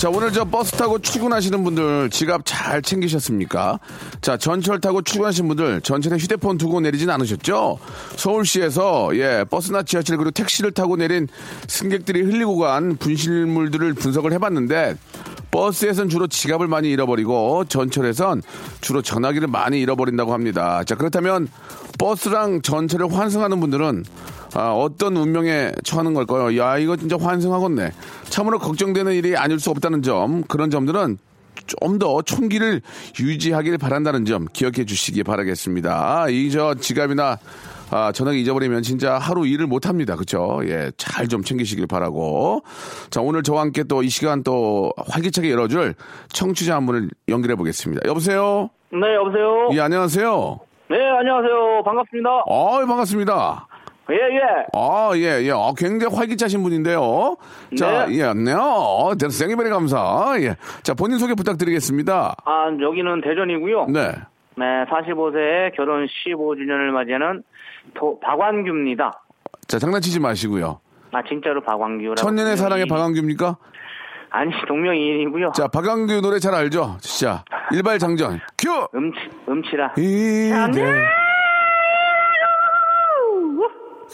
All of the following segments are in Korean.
자, 오늘 저 버스 타고 출근하시는 분들 지갑 잘 챙기셨습니까? 자, 전철 타고 출근하신 분들 전철에 휴대폰 두고 내리진 않으셨죠? 서울시에서 예, 버스나 지하철 그리고 택시를 타고 내린 승객들이 흘리고 간 분실물들을 분석을 해봤는데 버스에선 주로 지갑을 많이 잃어버리고 전철에선 주로 전화기를 많이 잃어버린다고 합니다. 자, 그렇다면 버스랑 전철을 환승하는 분들은 아, 어떤 운명에 처하는 걸까요? 야, 이거 진짜 환승하겠네. 참으로 걱정되는 일이 아닐 수 없다는 점, 그런 점들은 좀더 총기를 유지하길 바란다는 점 기억해 주시기 바라겠습니다. 이 저 지갑이나 아, 전화기 잊어버리면 진짜 하루 일을 못 합니다. 그쵸? 예, 잘 좀 챙기시길 바라고. 자, 오늘 저와 함께 또 이 시간 또 활기차게 열어줄 청취자 한 분을 연결해 보겠습니다. 여보세요? 네, 여보세요? 예, 안녕하세요. 네, 안녕하세요. 반갑습니다. 어, 반갑습니다. 예, 예. 아, 예, 예. 아, 굉장히 활기차신 분인데요. 자, 네. 예, 네. 어, 생이베리 감사. 예. 자, 본인 소개 부탁드리겠습니다. 아, 여기는 대전이고요. 네. 네, 45세에 결혼 15주년을 맞이하는 도, 박완규입니다. 자, 장난치지 마시고요. 아, 진짜로 박완규라고. 천년의 사랑의 박광규입니까? 아니, 동명이인이고요. 자, 박광규 노래 잘 알죠? 진짜. 일발장전. 큐! 음치, 음치라. 이대.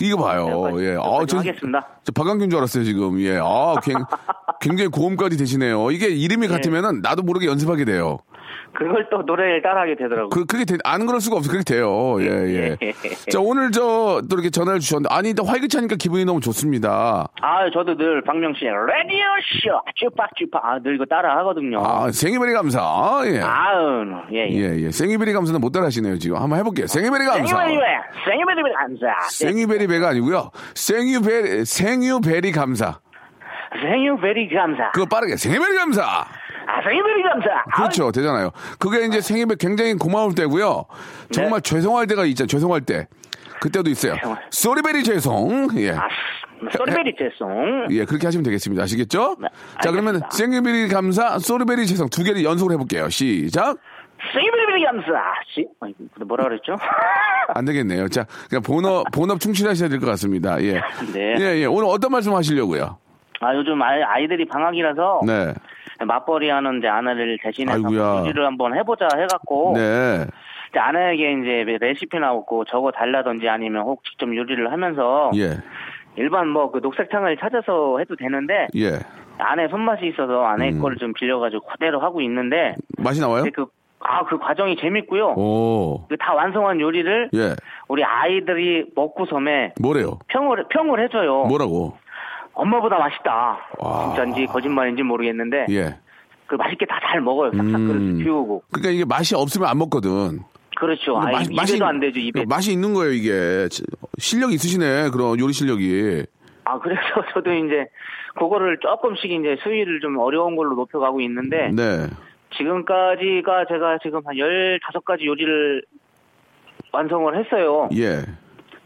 이거 봐요. 예. 아, 저, 하겠습니다. 저 박광규인 줄 알았어요, 지금. 예. 아, 굉- 굉장히 고음까지 되시네요. 이게 이름이 같으면은 나도 모르게 연습하게 돼요. 그걸 또 노래를 따라하게 되더라고요. 그, 그게 돼- 안 그럴 수가 없어. 그렇게 돼요. 예, 예. 자, 오늘 저, 또 이렇게 전화를 주셨는데, 아니, 또 활기차니까 기분이 너무 좋습니다. 아, 저도 늘 박명수의 라디오쇼! 쭈팍쭈팍. 아, 늘 이거 따라 하거든요. 아, 생이베리 감사. 예. 아우, 예, 예. 예, 예. 생이베리 감사는 못 따라 하시네요, 지금. 한번 해볼게요. 생이베리 감사. 생유베리, 생유베리 감사. 생유베리 배가 아니고요. 생유베리, 생유베리 감사. 생유베리 감사. 그거 빠르게. 생유베리 감사. 아, 생유베리 감사. 그렇죠. 되잖아요. 그게 이제 생일에 굉장히 고마울 때고요. 정말 죄송할 때가 있잖아요. 죄송할 때. 그때도 있어요. 쏘리베리 죄송. 예. 아, 소리베리 죄송. 예, 그렇게 하시면 되겠습니다. 아시겠죠? 네, 자, 그러면. 생일베리 감사, 쏘리베리 죄송 두 개를 연속으로 해볼게요. 시작. 생유베리 감사. 씨, 아니, 뭐라 그랬죠? 안 되겠네요. 자, 그냥 본업, 본업 충실하셔야 될 것 같습니다. 예. 네. 예, 예. 오늘 어떤 말씀 하시려고요? 아, 요즘 아이, 아이들이 방학이라서 네. 맞벌이 하는 이제 아내를 대신해서. 요리를 한번 해보자 해갖고 네. 이제 아내에게 이제 레시피 나오고 적어 달라든지 아니면 혹 직접 요리를 하면서 예. 일반 뭐 그 녹색탕을 찾아서 해도 되는데 예. 아내 손맛이 있어서 아내 음. 거를 좀 빌려가지고 그대로 하고 있는데 맛이 나와요? 그, 아, 그 과정이 재밌고요. 오. 그 다 완성한 요리를 예. 우리 아이들이 먹고섬에 뭐래요? 평을 평을 해줘요. 뭐라고? 엄마보다 맛있다. 와. 진짜인지 거짓말인지 모르겠는데 예. 그 맛있게 다 잘 먹어요. 싹싹 음. 그릇 비우고. 그러니까 이게 맛이 없으면 안 먹거든. 그렇죠. 근데 아, 맛- 입에도 안 되죠. 입에. 맛이 있는 거예요, 이게. 실력이 있으시네, 그런 요리 실력이. 아 그래서 저도 이제 그거를 조금씩 이제 수위를 좀 어려운 걸로 높여가고 있는데 네. 지금까지가 제가 지금 한 15가지 요리를 완성을 했어요. 예.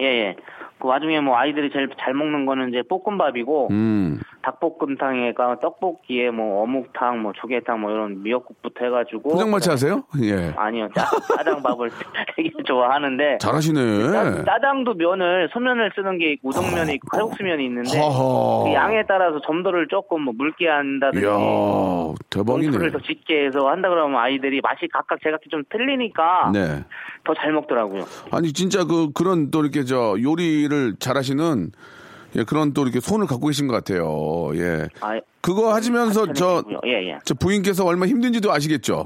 예, 예. 그 와중에 뭐 아이들이 제일 잘 먹는 거는 이제 볶음밥이고 음. 닭볶음탕에가 떡볶이에 뭐 어묵탕, 뭐 조개탕, 뭐 이런 미역국부터 해가지고 포장마차 하세요? 예. 아니요 짜, 짜장밥을 되게 좋아하는데 잘하시네. 짜- 짜장도 면을 소면을 쓰는 게 있고 우동면이 있고 칼국수면이 있는데 허허. 그 양에 따라서 점도를 조금 뭐 묽게 한다든지 이야, 대박이네. 더 짙게 해서 한다 그러면 아이들이 맛이 각각 제각기 좀 틀리니까 네. 더 잘 먹더라고요. 아니, 진짜 그, 그런 또 이렇게 저 요리를 잘하시는 예, 그런 또 이렇게 손을 갖고 계신 것 같아요. 예. 아, 그거 하시면서 저, 예, 예. 저 부인께서 얼마 힘든지도 아시겠죠?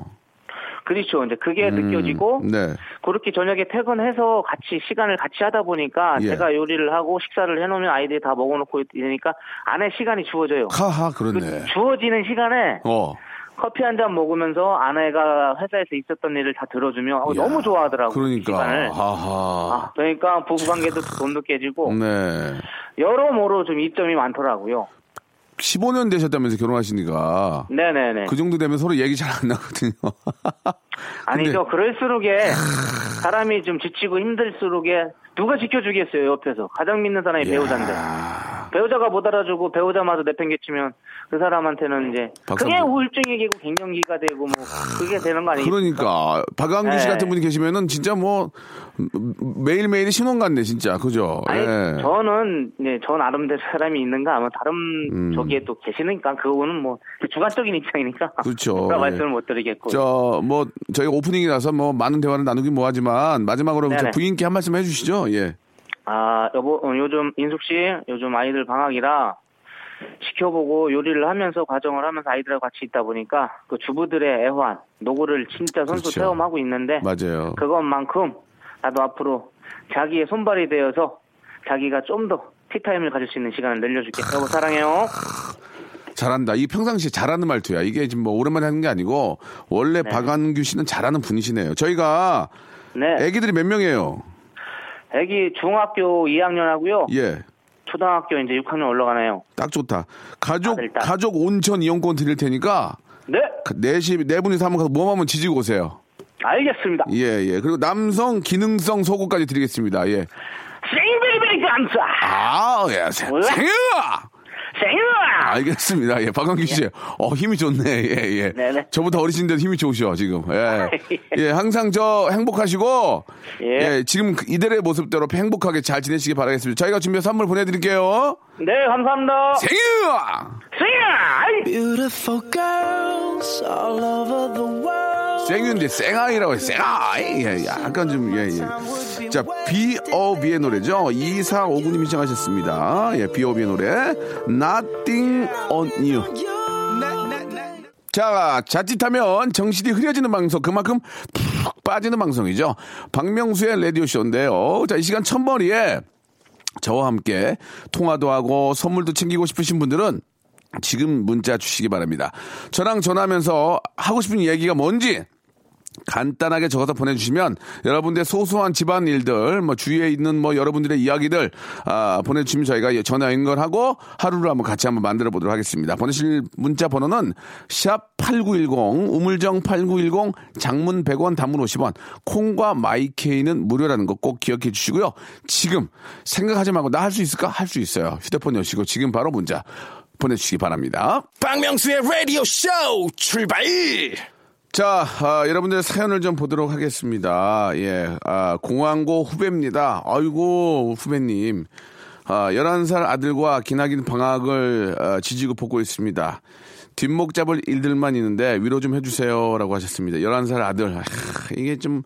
그렇죠. 이제 그게 느껴지고 네. 그렇게 저녁에 퇴근해서 같이 시간을 같이 하다 보니까 예. 제가 요리를 하고 식사를 해놓으면 아이들이 다 먹어놓고 있으니까 안에 시간이 주어져요. 하하, 그 그렇네. 주어지는 시간에 어. 커피 한 잔 먹으면서 아내가 회사에서 있었던 일을 다 들어주면 어, 야, 너무 좋아하더라고요. 그러니까. 시간을. 아, 그러니까 부부관계도 돈도 깨지고 네. 여러모로 좀 이점이 많더라고요. 15년 되셨다면서 결혼하시니까. 네네네. 그 정도 되면 서로 얘기 잘 안 나거든요. 아니죠. 그럴수록에 사람이 좀 지치고 힘들수록에 누가 지켜주겠어요 옆에서 가장 믿는 사람이 배우자인데 배우자가 못 알아주고 배우자마저 내팽개치면 그 사람한테는 이제 그게. 우울증이고 갱년기가 되고 뭐 그게 되는 거 아니겠습니까? 그러니까 박광규 씨 네. 같은 분이 계시면은 진짜 뭐 매일 매일이 신혼 같네 진짜 그죠? 아니 예. 저는 네, 전 나름대로 사람이 있는가 아마 다른 음. 저기에 또 계시니까 그거는 뭐 주관적인 입장이니까 그렇죠. 제가 예. 말씀을 못 드리겠고 저 뭐 저희가 오프닝이라서 뭐 많은 대화를 나누긴 뭐하지만 마지막으로. 부인께 한 말씀 해주시죠. 예. 아 여보 어, 요즘 인숙 씨 요즘 아이들 방학이라 지켜보고 요리를 하면서 과정을 하면서 아이들하고 같이 있다 보니까 그 주부들의 애환 노고를 진짜 선수 그렇죠. 체험하고 있는데 맞아요. 그것만큼 나도 앞으로 자기의 손발이 되어서 자기가 좀 더 티타임을 가질 수 있는 시간을 늘려줄게 여보 사랑해요 잘한다. 이 평상시에 잘하는 말투야. 이게 지금 뭐 오랜만에 하는 게 아니고 원래 박완규 씨는 잘하는 분이시네요. 저희가 네 애기들이 몇 명이에요? 애기 중학교 2학년 하고요 예. 초등학교 이제 6학년 올라가네요 딱 좋다. 가족 아들, 딸. 가족 온천 이용권 드릴 테니까 네 네시 네 분이서 한번 가서 몸 한번 지지고 오세요. 알겠습니다 예, 예. 그리고 남성 기능성 속옷까지 드리겠습니다. 예. 생베리베리 감사 아, 예. 생? 생유! 생유아 알겠습니다. 예, 박광규 씨. 어, 힘이 좋네. 예, 예. 네네. 저보다 어리신데도 힘이 좋으셔, 지금. 예. 예, 항상 저 행복하시고. 예. 예, 지금 그 이대로의 모습대로 행복하게 잘 지내시기 바라겠습니다. 저희가 준비해서 선물 보내드릴게요. 네 감사합니다 생유! 생유아 Beautiful girls all over the world. 생유인데 쌩아이라고 해, 쌩아이. 예, 약간 좀, 예, 예. 자, B.O.B의 노래죠. 2459님이 시청하셨습니다. 예, B.O.B의 노래. Nothing on you. 자, 자칫하면 정신이 흐려지는 방송, 그만큼 푹 빠지는 방송이죠. 박명수의 라디오쇼인데요. 자, 이 시간 첫머리에 저와 함께 통화도 하고 선물도 챙기고 싶으신 분들은 지금 문자 주시기 바랍니다. 저랑 전화하면서 하고 싶은 얘기가 뭔지 간단하게 적어서 보내주시면 여러분들의 소소한 집안 일들, 뭐 주위에 있는 뭐 여러분들의 이야기들 아, 보내주시면 저희가 전화 연결하고 하루를 한번 같이 한번 만들어 보도록 하겠습니다. 보내실 문자 번호는 샵 8910 우물정 8910 장문 100원 단문 50원 콩과 마이케이는 무료라는 거 꼭 기억해 주시고요. 지금 생각하지 말고 나 할 수 있을까? 할 수 있어요. 휴대폰 여시고 지금 바로 문자 보내주시기 바랍니다. 박명수의 라디오 쇼 출발! 자, 아, 여러분들의 사연을 좀 보도록 하겠습니다. 예, 아, 공항고 후배입니다. 아이고, 후배님. 아, 11살 아들과 기나긴 방학을 아, 지지고 보고 있습니다. 뒷목 잡을 일들만 있는데 위로 좀 해주세요. 라고 하셨습니다. 11살 아들. 아, 이게 좀,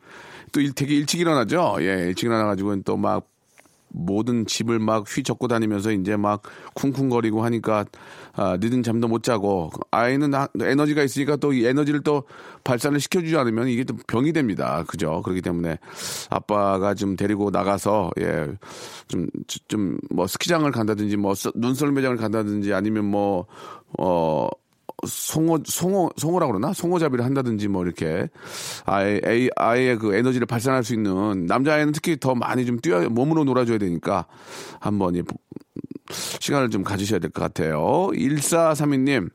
또 일- 되게 일찍 일어나죠? 예, 일찍 일어나가지고 또 막 모든 집을 막 휘젓고 다니면서 이제 막 쿵쿵거리고 하니까 아, 늦은 잠도 못 자고 아이는 아- 에너지가 있으니까 또 이 에너지를 또 발산을 시켜주지 않으면 이게 또 병이 됩니다. 그죠? 그렇기 때문에 아빠가 좀 데리고 나가서 예, 예좀 좀 뭐 스키장을 간다든지 뭐 써- 눈썰 매장을 간다든지 아니면 뭐 어 송어 송어 송어라고 그러나 송어잡이를 한다든지 뭐 이렇게 아예 아이- 아이의 그 에너지를 발산할 수 있는 남자아이는 특히 더 많이 좀 뛰어 몸으로 놀아줘야 되니까 한번 예, 시간을 좀 가지셔야 될 것 같아요. 1432님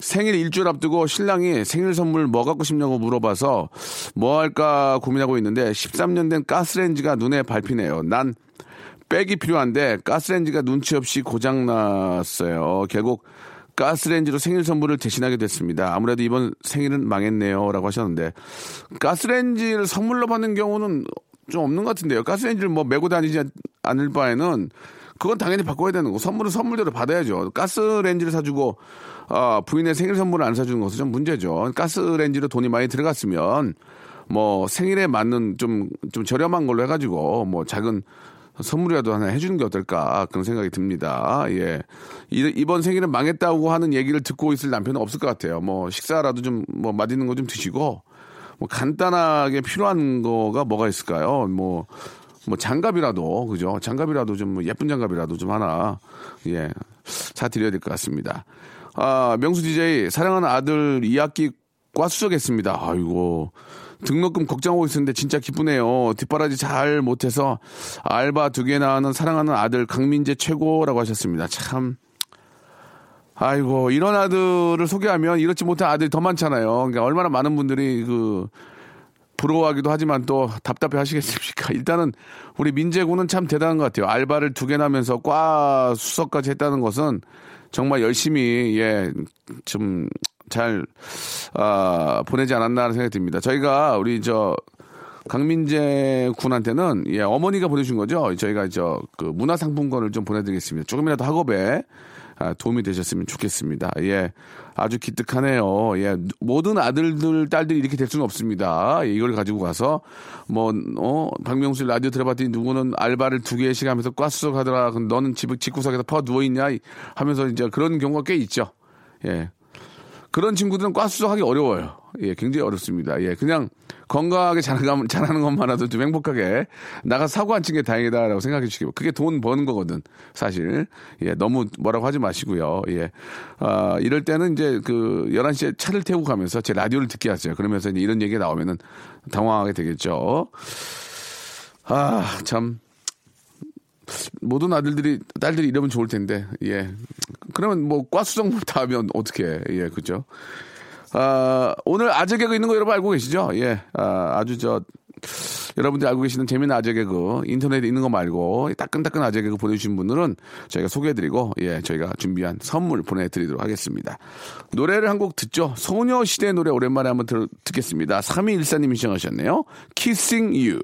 생일 일주일 앞두고 신랑이 생일 선물 뭐 갖고 싶냐고 물어봐서 뭐 할까 고민하고 있는데 13년 된 가스레인지가 눈에 밟히네요. 난 백이 필요한데 가스레인지가 눈치 없이 고장 났어요. 결국 가스레인지로 생일 선물을 대신하게 됐습니다. 아무래도 이번 생일은 망했네요. 라고 하셨는데 가스레인지를 선물로 받는 경우는 좀 없는 것 같은데요. 가스레인지를 뭐 메고 다니지 않- 않을 바에는 그건 당연히 바꿔야 되는 거. 선물은 선물대로 받아야죠. 가스레인지를 사주고 아, 부인의 생일 선물을 안 사주는 것은 좀 문제죠. 가스레인지로 돈이 많이 들어갔으면 뭐 생일에 맞는 좀, 좀 저렴한 걸로 해가지고 뭐 작은 선물이라도 하나 해주는 게 어떨까 그런 생각이 듭니다. 예. 이- 이번 생일은 망했다고 하는 얘기를 듣고 있을 남편은 없을 것 같아요. 뭐 식사라도 좀 뭐 맛있는 거 좀 드시고 뭐 간단하게 필요한 거가 뭐가 있을까요? 뭐, 뭐 장갑이라도, 그죠? 장갑이라도 좀뭐 예쁜 장갑이라도 좀 하나, 예, 사 드려야 될 것 같습니다. 아, 명수 DJ, 사랑하는 아들 2학기 과 수석했습니다. 아이고. 등록금 걱정하고 있었는데 진짜 기쁘네요. 뒷바라지 잘 못해서 알바 두 개나 하는 사랑하는 아들 강민재 최고라고 하셨습니다. 참. 아이고, 이런 아들을 소개하면 이렇지 못한 아들이 더 많잖아요. 그러니까 얼마나 많은 분들이 그, 부러워하기도 하지만 또 답답해 하시겠습니까? 일단은 우리 민재군은 참 대단한 것 같아요. 알바를 두 개나 하면서 과 수석까지 했다는 것은 정말 열심히, 예, 좀 잘, 아, 보내지 않았나 하는 생각이 듭니다. 저희가 우리 저, 강민재 군한테는 예, 어머니가 보내준 거죠. 저희가 저 그 문화상품권을 좀 보내드리겠습니다. 조금이라도 학업에 아, 도움이 되셨으면 좋겠습니다. 예, 아주 기특하네요. 예, 모든 아들들 딸들이 이렇게 될 수는 없습니다. 예, 이걸 가지고 가서 뭐 어, 박명수 라디오 들어봤더니 누구는 알바를 두 개씩 하면서 과수석 하더라. 그럼 너는 집 집구석에서 퍼 누워 있냐 하면서 이제 그런 경우가 꽤 있죠. 예, 그런 친구들은 과 수석하기 어려워요. 예, 굉장히 어렵습니다. 예, 그냥 건강하게 자라는, 자라는 것만으로도 좀 행복하게 나가서 사고 안 친 게 다행이다라고 생각해 주시고 그게 돈 버는 거거든 사실. 예, 너무 뭐라고 하지 마시고요. 예, 아, 이럴 때는 이제 그 11시에 차를 태우고 가면서 제 라디오를 듣게 하세요. 그러면서 이제 이런 얘기가 나오면은 당황하게 되겠죠. 아, 참. 모든 아들들이 딸들이 이러면 좋을 텐데 예. 그러면 뭐 과수정 다 하면 어떻게 예 그죠? 아 오늘 아재 개그 있는 거 여러분 알고 계시죠? 예. 아, 아주 저 여러분들이 알고 계시는 재미있는 아재 개그 인터넷에 있는 거 말고 따끈따끈 아재 개그 보내주신 분들은 저희가 소개해드리고 예 저희가 준비한 선물 보내드리도록 하겠습니다. 노래를 한 곡 듣죠? 소녀시대 노래 오랜만에 한번 들, 듣겠습니다. 3214님이 시청하셨네요. Kissing You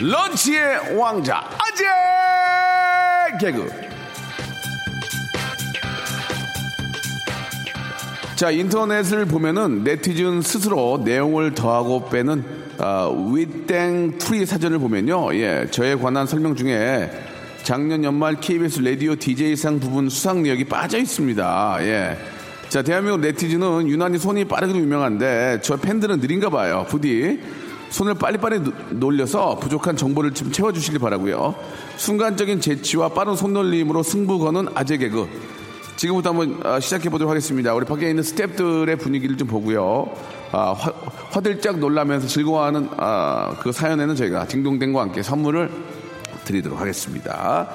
런치의 왕자 아재 개그. 자 인터넷을 보면은 네티즌 스스로 내용을 더하고 빼는 아, 위땡 트리 사전을 보면요. 예 저에 관한 설명 중에 작년 연말 KBS 라디오 DJ상 부분 수상 내역이 빠져 있습니다. 예. 자 대한민국 네티즌은 유난히 손이 빠르기로 유명한데 저 팬들은 느린가 봐요. 부디 손을 빨리빨리 노- 놀려서 부족한 정보를 좀 채워주시길 바라고요. 순간적인 재치와 빠른 손놀림으로 승부 거는 아재 개그. 지금부터 한번 아, 시작해 보도록 하겠습니다. 우리 밖에 있는 스탭들의 분위기를 좀 보고요. 아, 화, 화들짝 놀라면서 즐거워하는 아, 그 사연에는 저희가 딩동댕과 함께 선물을 드리도록 하겠습니다.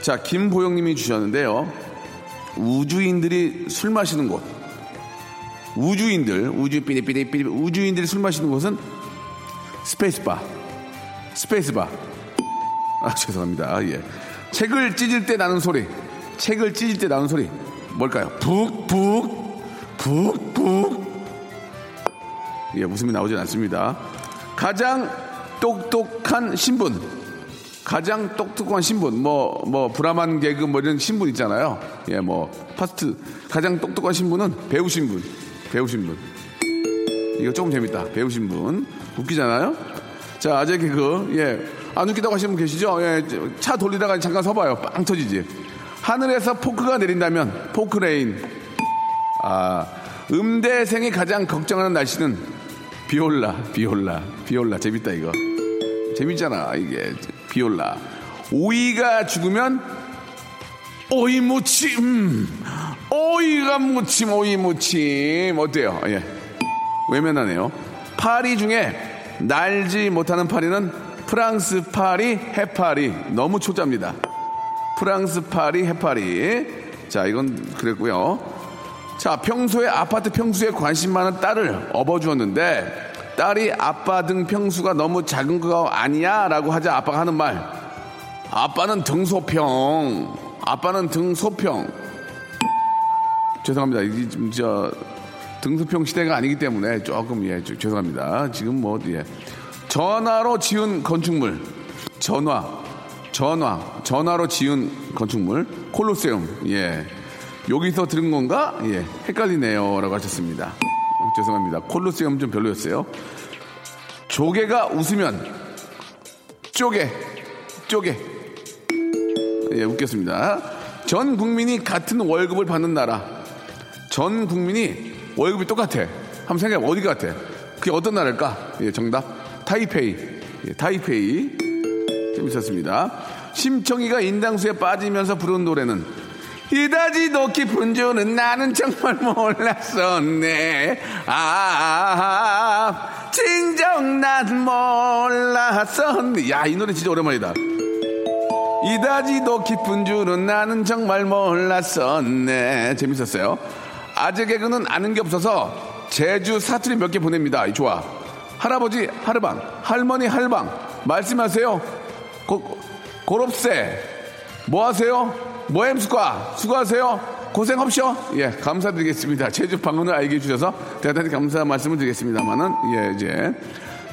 자, 김보영님이 주셨는데요. 우주인들이 술 마시는 곳. 우주인들, 우주 삐리삐리 삐리 우주인들이 술 마시는 곳은 스페이스바. 스페이스바. 아, 죄송합니다. 아, 예. 책을 찢을 때 나는 소리. 책을 찢을 때 나는 소리. 뭘까요? 북, 북, 북, 북. 예, 웃음이 나오진 않습니다. 가장 똑똑한 신분. 가장 똑똑한 신분. 뭐, 뭐, 브라만 계급 뭐 이런 신분 있잖아요. 예, 뭐, 카스트. 가장 똑똑한 신분은 배우신 분. 배우신 분. 이거 조금 재밌다. 배우신 분. 웃기잖아요? 자, 아재 개그. 예. 안 웃기다고 하시는 분 계시죠? 예. 차 돌리다가 잠깐 서봐요. 빵 터지지. 하늘에서 포크가 내린다면, 포크레인. 아, 음대생이 가장 걱정하는 날씨는 비올라, 비올라, 비올라. 재밌다, 이거. 재밌잖아, 이게. 비올라. 오이가 죽으면 오이 무침. 오이가 무침, 오이 무침. 어때요? 예. 외면하네요. 파리 중에 날지 못하는 파리는 프랑스 파리, 해파리. 너무 초짜입니다. 프랑스 파리, 해파리. 자, 이건 그랬고요. 자, 평소에 아파트 평수에 관심 많은 딸을 업어주었는데 딸이 아빠 등 평수가 너무 작은 거 아니야? 라고 하자 아빠가 하는 말. 아빠는 등소평. 아빠는 등소평. 죄송합니다. 이게 좀, 저, 등소평 시대가 아니기 때문에 조금, 예, 저- 죄송합니다. 지금 뭐, 예. 전화로 지은 건축물. 전화. 전화. 전화로 지은 건축물. 콜로세움. 예. 여기서 들은 건가? 예, 헷갈리네요. 라고 하셨습니다. 어, 죄송합니다. 콜로세움 좀 별로였어요. 조개가 웃으면 쪼개, 쪼개. 예, 웃겼습니다. 전 국민이 같은 월급을 받는 나라. 전 국민이 월급이 똑같아. 한번 생각해 어디 같아? 그게 어떤 나라일까? 예, 정답. 타이페이. 예, 타이페이. 재밌었습니다. 심청이가 인당수에 빠지면서 부른 노래는 이다지 높이 분주는 나는 정말 몰랐었네. 아, 진정 난 몰랐었네. 야, 이 노래 진짜 오랜만이다. 이다지 도 깊은 줄은 나는 정말 몰랐었네. 재밌었어요. 아재 개그는 아는 게 없어서 제주 사투리 몇 개 보냅니다. 좋아. 할아버지 하르방, 할머니 할방. 말씀하세요. 고, 고롭세. 뭐 하세요? 뭐햄수과 수고하세요. 고생 없쇼. 예, 감사드리겠습니다. 제주 방언을 알게 해주셔서 대단히 감사 말씀을 드리겠습니다만은, 예, 이제.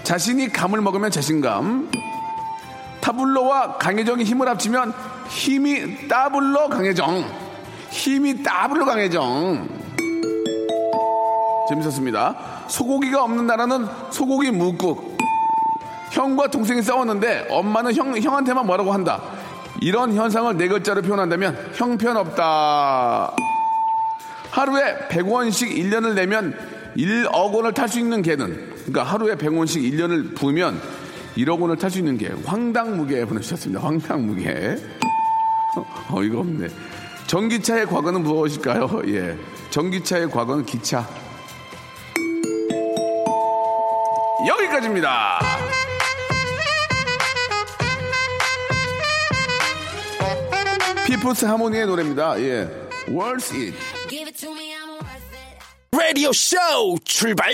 자신이 감을 먹으면 자신감. 타블로와 강혜정이 힘을 합치면 힘이 따블로 강혜정. 힘이 따블로 강혜정. 재밌었습니다. 소고기가 없는 나라는 소고기 묵국. 형과 동생이 싸웠는데 엄마는 형, 형한테만 뭐라고 한다. 이런 현상을 네 글자로 표현한다면 형편없다. 하루에 100원씩 1년을 내면 1억 원을 탈 수 있는 개는 그러니까 하루에 100원씩 1년을 부으면 1억 원을 탈 수 있는 게 황당무게 보내주셨습니다. 황당무게. 어, 이거 없네. 전기차의 과거는 무엇일까요? 예. 전기차의 과거는 기차. 여기까지입니다. 피프스 하모니의 노래입니다. 예. Worth It. 라디오 쇼 출발!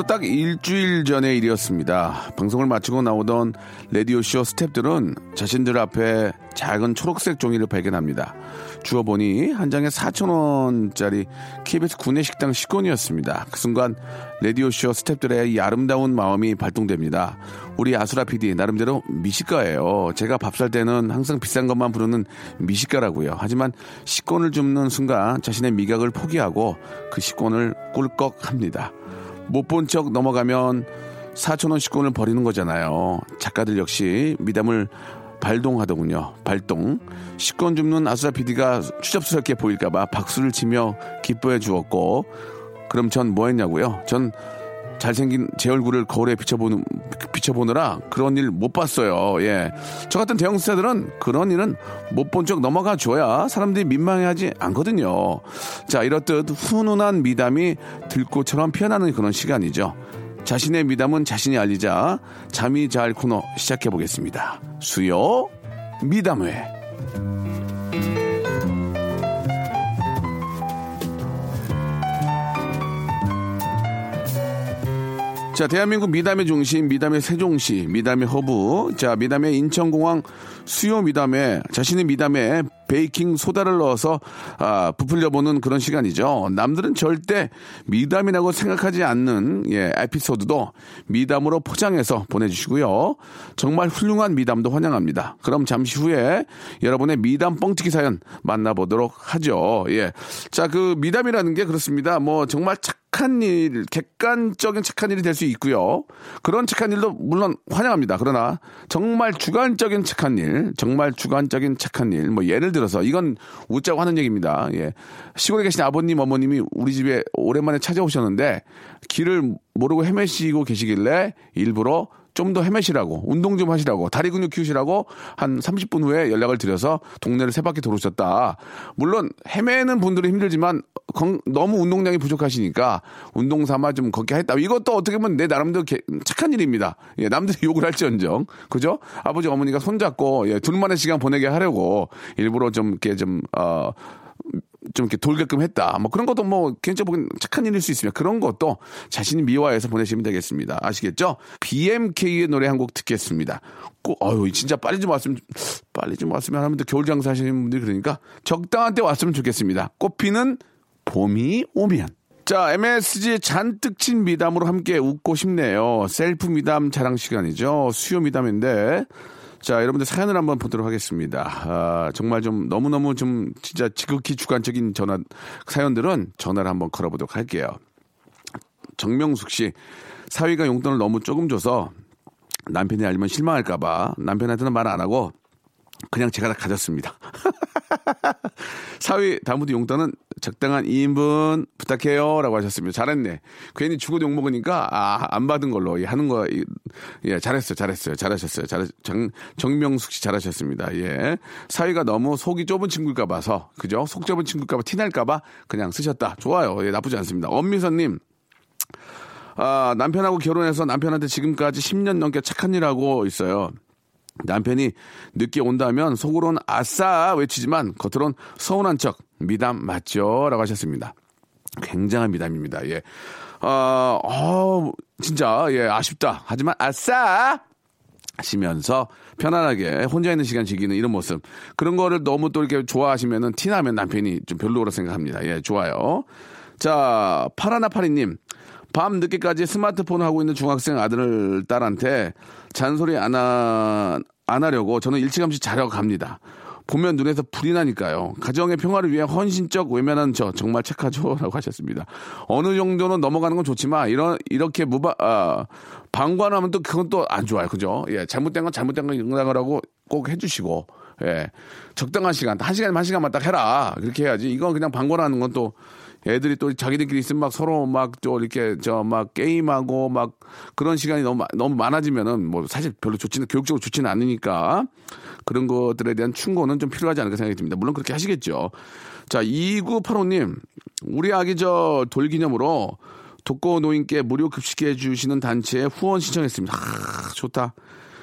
지금부터 딱 일주일 전의 일이었습니다. 방송을 마치고 나오던 라디오쇼 스탭들은 자신들 앞에 작은 초록색 종이를 발견합니다. 주워보니 한 장에 4천원짜리 KBS 구내식당 식권이었습니다. 그 순간 라디오쇼 스탭들의 이 아름다운 마음이 발동됩니다. 우리 아수라 PD 나름대로 미식가예요. 제가 밥 살 때는 항상 비싼 것만 부르는 미식가라고요. 하지만 식권을 줍는 순간 자신의 미각을 포기하고 그 식권을 꿀꺽합니다. 못 본 척 넘어가면 4천원 식권을 버리는 거잖아요. 작가들 역시 미담을 발동하더군요. 발동. 식권 줍는 아수라 PD가 추잡스럽게 보일까봐 박수를 치며 기뻐해 주었고, 그럼 전 뭐 했냐고요? 전 잘생긴 제 얼굴을 거울에 비춰보는, 비춰보느라 그런 일 못 봤어요. 예. 저 같은 대형 스타들은 그런 일은 못본척 넘어가 줘야 사람들이 민망해하지 않거든요. 자, 이렇듯 훈훈한 미담이 들꽃처럼 피어나는 그런 시간이죠. 자신의 미담은 자신이 알리자 잠이 잘 코너 시작해 보겠습니다. 수요 미담회. 자, 대한민국 미담의 중심, 미담의 세종시, 미담의 허브. 자, 미담의 인천공항 수요 미담회 자신의 미담에 베이킹 소다를 넣어서 아, 부풀려보는 그런 시간이죠. 남들은 절대 미담이라고 생각하지 않는 예, 에피소드도 미담으로 포장해서 보내주시고요. 정말 훌륭한 미담도 환영합니다. 그럼 잠시 후에 여러분의 미담 뻥튀기 사연 만나보도록 하죠. 예. 자, 그 미담이라는 게 그렇습니다. 뭐 정말 착한 일, 객관적인 착한 일이 될 수 있고요. 그런 착한 일도 물론 환영합니다. 그러나 정말 주관적인 착한 일, 정말 주관적인 착한 일, 뭐 예를 들어 서 이건 웃자고 하는 얘기입니다. 예. 시골에 계신 아버님, 어머님이 우리 집에 오랜만에 찾아오셨는데 길을 모르고 헤매시고 계시길래 일부러 좀 더 헤매시라고 운동 좀 하시라고 다리 근육 키우시라고 한 30분 후에 연락을 드려서 동네를 세 바퀴 돌으셨다. 물론 헤매는 분들은 힘들지만 건- 너무 운동량이 부족하시니까 운동 삼아 좀 걷게 했다. 이것도 어떻게 보면 내 나름대로 개- 착한 일입니다. 예, 남들이 욕을 할지언정 그죠? 아버지 어머니가 손잡고 예, 둘만의 시간 보내게 하려고 일부러 좀 이렇게 좀 어. 좀 이렇게 돌게끔 했다. 뭐 그런 것도 뭐 개인적으로 착한 일일 수 있으면 그런 것도 자신이 미화해서 보내시면 되겠습니다. 아시겠죠? BMK의 노래 한 곡 듣겠습니다. 꼭, 어유 진짜 빨리 좀 왔으면, 빨리 좀 왔으면 하면 또 겨울 장사 하시는 분들이 그러니까 적당한 때 왔으면 좋겠습니다. 꽃피는 봄이 오면. 자, MSG 잔뜩 친 미담으로 함께 웃고 싶네요. 셀프 미담 자랑 시간이죠. 수요 미담인데. 자, 여러분들 사연을 한번 보도록 하겠습니다. 아, 정말 좀 너무너무 좀 진짜 지극히 주관적인 전화, 사연들은 전화를 한번 걸어보도록 할게요. 정명숙 씨, 사위가 용돈을 너무 조금 줘서 남편이 알면 실망할까봐 남편한테는 말 안 하고 그냥 제가 다 가졌습니다. 사위 다음부터 용돈은 적당한 2인분 부탁해요. 라고 하셨습니다. 잘했네. 괜히 죽어도 욕먹으니까, 아, 안 받은 걸로 예, 하는 거, 예, 잘했어요. 잘했어요. 잘하셨어요. 잘, 정, 정명숙 씨 잘하셨습니다. 예. 사위가 너무 속이 좁은 친구일까 봐서, 그죠? 속 좁은 친구일까 봐, 티날까 봐 그냥 쓰셨다. 좋아요. 예, 나쁘지 않습니다. 엄미선님, 아, 남편하고 결혼해서 남편한테 지금까지 10년 넘게 착한 일 하고 있어요. 남편이 늦게 온다면 속으로는 아싸 외치지만 겉으론 서운한 척 미담 맞죠? 라고 하셨습니다. 굉장한 미담입니다. 예. 어, 어, 진짜, 예, 아쉽다. 하지만 아싸! 하시면서 편안하게 혼자 있는 시간 즐기는 이런 모습. 그런 거를 너무 또 이렇게 좋아하시면은 티나면 남편이 좀 별로라 생각합니다. 예, 좋아요. 자, 파라나파리님. 밤 늦게까지 스마트폰 하고 있는 중학생 아들, 딸한테 잔소리 안, 하, 안 하려고 저는 일찌감치 자려고 갑니다. 보면 눈에서 불이 나니까요. 가정의 평화를 위해 헌신적 외면한 저 정말 착하죠? 라고 하셨습니다. 어느 정도는 넘어가는 건 좋지만 이런 이렇게 무바 아, 방관하면 또 그건 또 안 좋아요. 그죠? 예, 잘못된 건 잘못된 건 응당을 하고 꼭 해주시고 예, 적당한 시간 한 시간 한 시간만 딱 해라 그렇게 해야지. 이건 그냥 방관하는 건 또 애들이 또 자기들끼리 있으면 막 서로 막 또 이렇게 저 막 게임하고 막 그런 시간이 너무 너무 많아지면은 뭐 사실 별로 좋지는 교육적으로 좋지는 않으니까 그런 것들에 대한 충고는 좀 필요하지 않을까 생각이 듭니다. 물론 그렇게 하시겠죠. 자, 2985님, 우리 아기 저 돌기념으로 독거 노인께 무료 급식해 주시는 단체에 후원 신청했습니다. 아, 좋다.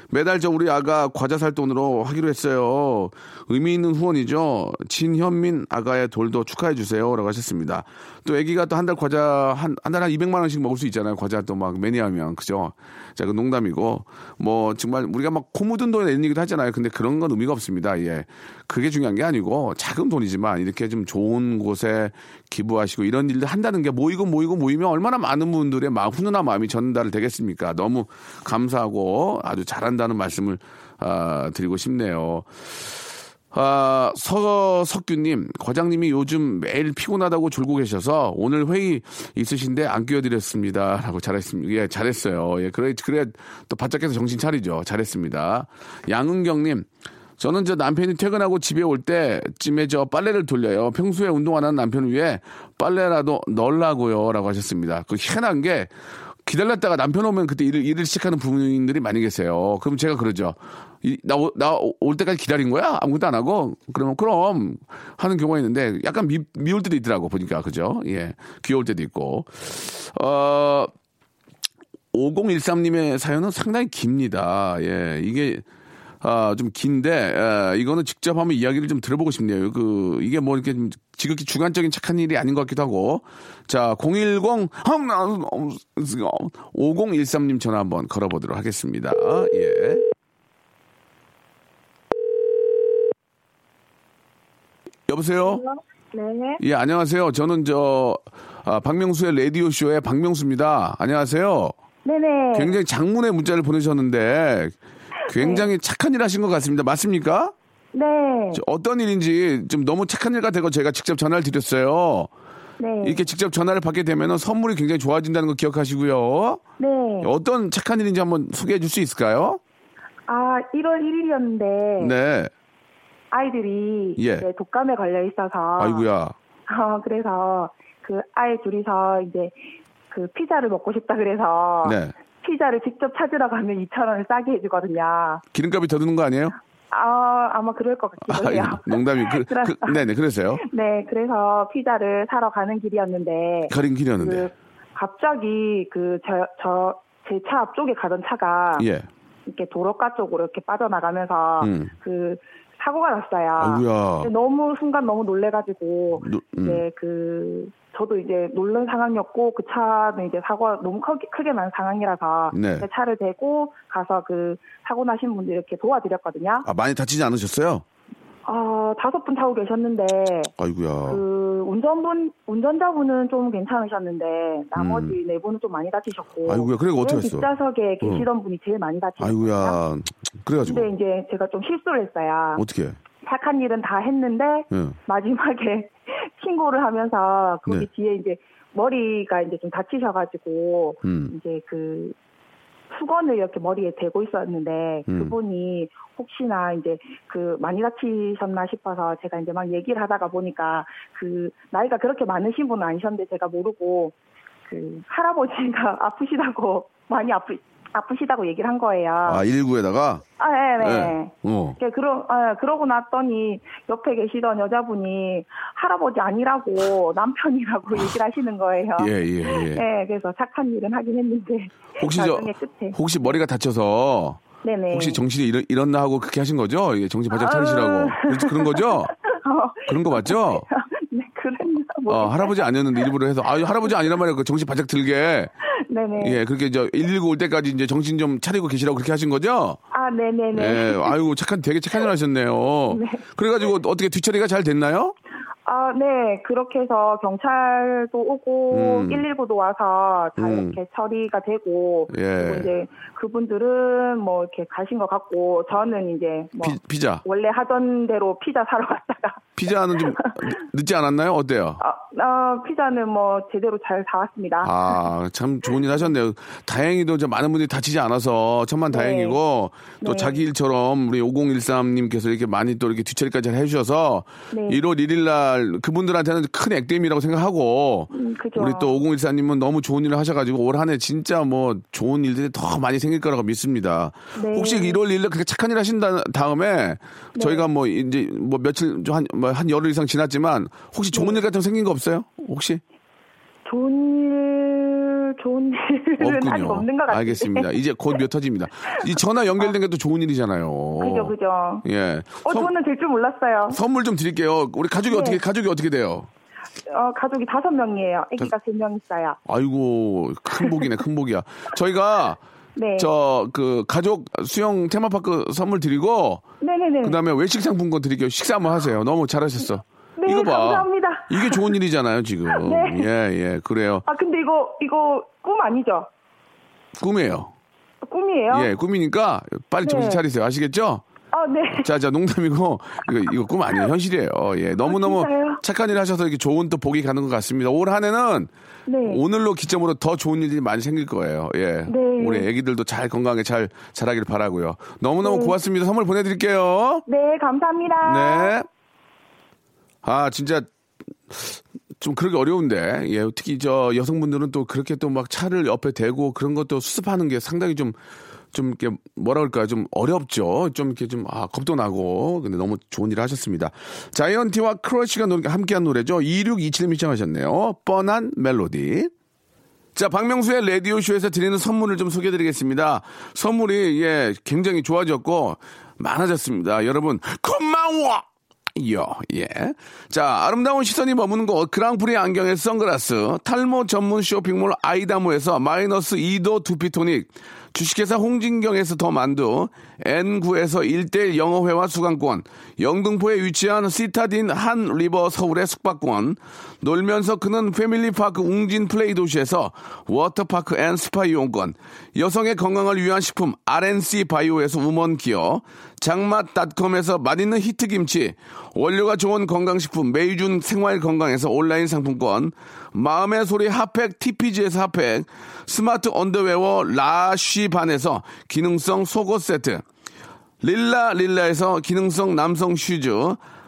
매달 저 우리 아가 과자 살 돈으로 하기로 했어요. 의미 있는 후원이죠. 진현민 아가의 돌도 축하해 주세요 라고 하셨습니다. 또 아기가 또 한 달 과자 한 한 달에 한 200만 원씩 먹을 수 있잖아요. 과자 또 막 매니아면 그죠? 자, 그 농담이고 뭐 정말 우리가 막 코 묻은 돈에 내는 얘기도 하잖아요. 근데 그런 건 의미가 없습니다. 예. 그게 중요한 게 아니고 작은 돈이지만 이렇게 좀 좋은 곳에 기부하시고 이런 일들 한다는 게 모이고 모이고 모이면 얼마나 많은 분들의 마음, 훈훈한 마음이 전달 되겠습니까? 너무 감사하고 아주 잘한다는 말씀을 아, 드리고 싶네요. 아, 서, 석규님, 과장님이 요즘 매일 피곤하다고 졸고 계셔서 오늘 회의 있으신데 안 끼워드렸습니다. 라고 잘했습니다. 예, 잘했어요. 예, 그래, 그래, 또 바짝 해서 정신 차리죠. 잘했습니다. 양은경님, 저는 저 남편이 퇴근하고 집에 올 때쯤에 저 빨래를 돌려요. 평소에 운동 안 하는 남편을 위해 빨래라도 넣으려고요. 라고 하셨습니다. 그 희한한 게 기다렸다가 남편 오면 그때 일을, 일을 시작하는 부모님들이 많이 계세요. 그럼 제가 그러죠. 이, 나, 오- 나올 때까지 기다린 거야? 아무것도 안 하고? 그러면, 그럼, 하는 경우가 있는데, 약간 미, 미울 때도 있더라고, 보니까. 그죠? 예. 귀여울 때도 있고. 어, 5013님의 사연은 상당히 깁니다. 예. 이게, 아, 좀 긴데, 에, 이거는 직접 한번 이야기를 좀 들어보고 싶네요. 그, 이게 뭐 이렇게 좀 지극히 주관적인 착한 일이 아닌 것 같기도 하고. 자, 010, 5013님 전화 한번 걸어보도록 하겠습니다. 예. 여보세요? 네. 예, 안녕하세요. 저는 저, 아, 박명수의 라디오쇼의 박명수입니다. 안녕하세요. 네네. 굉장히 장문의 문자를 보내셨는데 굉장히 착한 일 하신 것 같습니다. 맞습니까? 네. 저 어떤 일인지 좀 너무 착한 일 같아서 제가 직접 전화를 드렸어요. 네. 이렇게 직접 전화를 받게 되면 선물이 굉장히 좋아진다는 거 기억하시고요. 네. 어떤 착한 일인지 한번 소개해 줄 수 있을까요? 아, 1월 1일이었는데 네. 아이들이 예. 독감에 걸려 있어서 아이고야. 어, 그래서 그 아이 둘이서 이제 그 피자를 먹고 싶다 그래서 네. 피자를 직접 찾으러 가면 2,000원을 싸게 해주거든요. 기름값이 더 드는 거 아니에요? 아, 아마 그럴 것 같기도 해요. 아, 농담이. 그, 그, 네네, 그래서요. 네, 그래서 피자를 사러 가는 길이었는데 가린 길이었는데. 그 갑자기 그 저 저 제 차 앞쪽에 가던 차가 예. 이렇게 도로가 쪽으로 이렇게 빠져나가면서 음. 그 사고가 났어요. 아이고야. 너무 순간 너무 놀래가지고 노- 음. 이제 그 저도 이제 놀란 상황이었고 그 차는 이제 사고가 너무 크게, 크게 난 상황이라서 네. 제 차를 대고 가서 그 사고 나신 분들 이렇게 도와드렸거든요. 아, 많이 다치지 않으셨어요? 어, 다섯 분 타고 계셨는데 아이고야. 그 운전분 운전자분은 좀 괜찮으셨는데 나머지 네 분은 좀 많이 다치셨고 음. 아이고야, 그래, 어떻게 맨 했어? 뒷좌석에 계시던 분이 제일 많이 다치셨어요. 아이고야. 그래가지고. 근데 이제 제가 좀 실수를 했어요. 어떻게? 착한 일은 다 했는데 예. 마지막에 신고를 하면서 거기 네. 뒤에 이제 머리가 이제 좀 다치셔가지고 음. 이제 그 수건을 이렇게 머리에 대고 있었는데 음. 그분이 혹시나 이제 그 많이 다치셨나 싶어서 제가 이제 막 얘기를 하다가 보니까 그 나이가 그렇게 많으신 분은 아니셨는데 제가 모르고 그 할아버지가 아프시다고 많이 아프 아프시다고 얘기를 한 거예요. 아, 119에다가? 아, 네, 네. 예. 어. 예, 그러, 아, 그러고 났더니 옆에 계시던 여자분이 할아버지 아니라고 남편이라고 얘기를 하시는 거예요. 예, 예, 예. 네, 그래서 착한 일은 하긴 했는데 혹시 저, 끝에 혹시 머리가 다쳐서 네네. 혹시 정신이 잃, 잃었나 하고 그렇게 하신 거죠? 예, 정신 바짝 아. 차리시라고. 그래서 그런 거죠? 어, 그런 거 맞죠? 어, 모르겠어요. 할아버지 아니었는데 일부러 해서, 아, 할아버지 아니란 말이야. 그 정신 바짝 들게. 네네. 예, 그렇게 저119 올 때까지 이제 정신 좀 차리고 계시라고 그렇게 하신 거죠? 아, 네네네. 예, 아이고, 착한, 되게 착한 일 하셨네요. 네. 그래가지고 어떻게 뒤처리가 잘 됐나요? 아, 네. 그렇게 해서 경찰도 오고 음. 119도 와서 다 음. 이렇게 처리가 되고 예. 그리고 이제 그분들은 뭐 이렇게 가신 것 같고 저는 이제 뭐 피, 피자. 원래 하던 대로 피자 사러 갔다가 피자는 좀 늦- 늦지 않았나요? 어때요? 아, 아, 피자는 뭐 제대로 잘 사왔습니다. 아, 참 좋은 일 하셨네요. 다행히도 저 많은 분들이 다치지 않아서 천만 네. 다행이고 또 네. 자기 일처럼 우리 5013님께서 이렇게 많이 또 이렇게 뒤처리까지 해주셔서 네. 1월 1일 날 그분들한테는 큰 액땜이라고 생각하고 음. 우리 또 5014님은 너무 좋은 일을 하셔가지고 올 한해 진짜 뭐 좋은 일들이 더 많이 생길 거라고 믿습니다. 네. 혹시 1월 1일 그렇게 착한 일 하신 다- 다음에 저희가 뭐 이제 뭐 며칠 한, 뭐한 열흘 이상 지났지만 혹시 좋은 네. 일 같은 거 생긴 거 없어요? 혹시? 좋은 일, 좋은 일은 아직 없는 것 같은데. 알겠습니다. 이제 곧 몇 터집니다. 이 전화 연결된 게 또 좋은 일이잖아요. 그죠, 그죠. 예. 어, 선, 저는 될 줄 몰랐어요. 선물 좀 드릴게요. 우리 가족이 네. 어떻게 가족이 어떻게 돼요? 어, 가족이 다섯 명이에요. 아기가 세 명 있어요. 아이고 큰 복이네 큰 복이야. 저희가 네. 저 그 가족 수영 테마파크 선물 드리고 네네네. 그 다음에 외식 상품권 드릴게요. 식사 한번 하세요. 너무 잘하셨어. 네, 이거 봐. 감사합니다. 이게 좋은 일이잖아요, 지금. 네. 예, 예, 그래요. 아, 근데 이거, 이거 꿈 아니죠? 꿈이에요. 꿈이에요? 예, 꿈이니까 빨리 네. 정신 차리세요. 아시겠죠? 아, 네. 자, 자, 농담이고, 이거, 이거 꿈 아니에요. 현실이에요. 예, 너무너무 아? 착한 일 하셔서 이렇게 좋은 또 복이 가는 것 같습니다. 올 한 해는 네. 오늘로 기점으로 더 좋은 일들이 많이 생길 거예요. 예. 네. 우리 애기들도 잘 건강하게 잘 자라길 바라고요. 너무너무 네. 고맙습니다. 선물 보내드릴게요. 네, 감사합니다. 네. 아, 진짜 좀 그러기 어려운데, 예, 특히 저 여성분들은 또 그렇게 또 막 차를 옆에 대고 그런 것도 수습하는 게 상당히 좀, 좀 이렇게 뭐라 그럴까요? 좀 어렵죠. 좀 이렇게 좀, 아, 겁도 나고. 근데 너무 좋은 일을 하셨습니다. 자이언티와 크러쉬가 노- 함께한 노래죠. 2627님 신청하셨네요. 뻔한 멜로디. 자, 박명수의 라디오쇼에서 드리는 선물을 좀 소개해 드리겠습니다. 선물이, 예, 굉장히 좋아졌고, 많아졌습니다. 여러분, 고마워! 요, 예. 자, 아름다운 시선이 머무는 곳, 그랑프리 안경의 선글라스, 탈모 전문 쇼핑몰 아이다모에서 마이너스 2도 두피토닉, 주식회사 홍진경에서 더 만두, N9에서 1대1 영어회화 수강권, 영등포에 위치한 시타딘 한 리버 서울의 숙박권, 놀면서 크는 패밀리파크 웅진 플레이 도시에서 워터파크 and 스파 이용권, 여성의 건강을 위한 식품 RNC 바이오에서 우먼 기어, 장맛닷컴에서 맛있는 히트김치, 원료가 좋은 건강식품 메이준 생활건강에서 온라인 상품권, 마음의 소리 핫팩 TPG에서 핫팩, 스마트 언더웨어 라쉬반에서 기능성 속옷 세트, 릴라 릴라에서 기능성 남성 슈즈,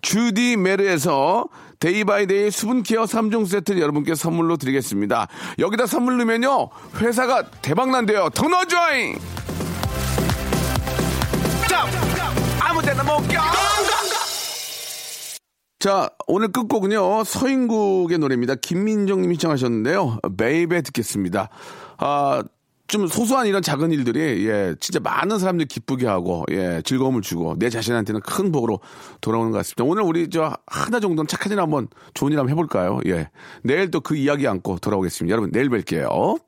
주디 메르에서 데이바이데이 수분케어 3종 세트 여러분께 선물로 드리겠습니다. 여기다 선물 넣으면요, 회사가 대박난대요. 더 넣어줘잉! 아무 데나 못 가! 자, 오늘 끝곡은요, 서인국의 노래입니다. 김민정 님이 신청하셨는데요. 베이베 듣겠습니다. 아, 좀 소소한 이런 작은 일들이, 예, 진짜 많은 사람들 기쁘게 하고, 예, 즐거움을 주고, 내 자신한테는 큰 복으로 돌아오는 것 같습니다. 오늘 우리 저 하나 정도는 착한 일 한번 좋은 일 한번 해볼까요? 예. 내일 또 그 이야기 안고 돌아오겠습니다. 여러분, 내일 뵐게요.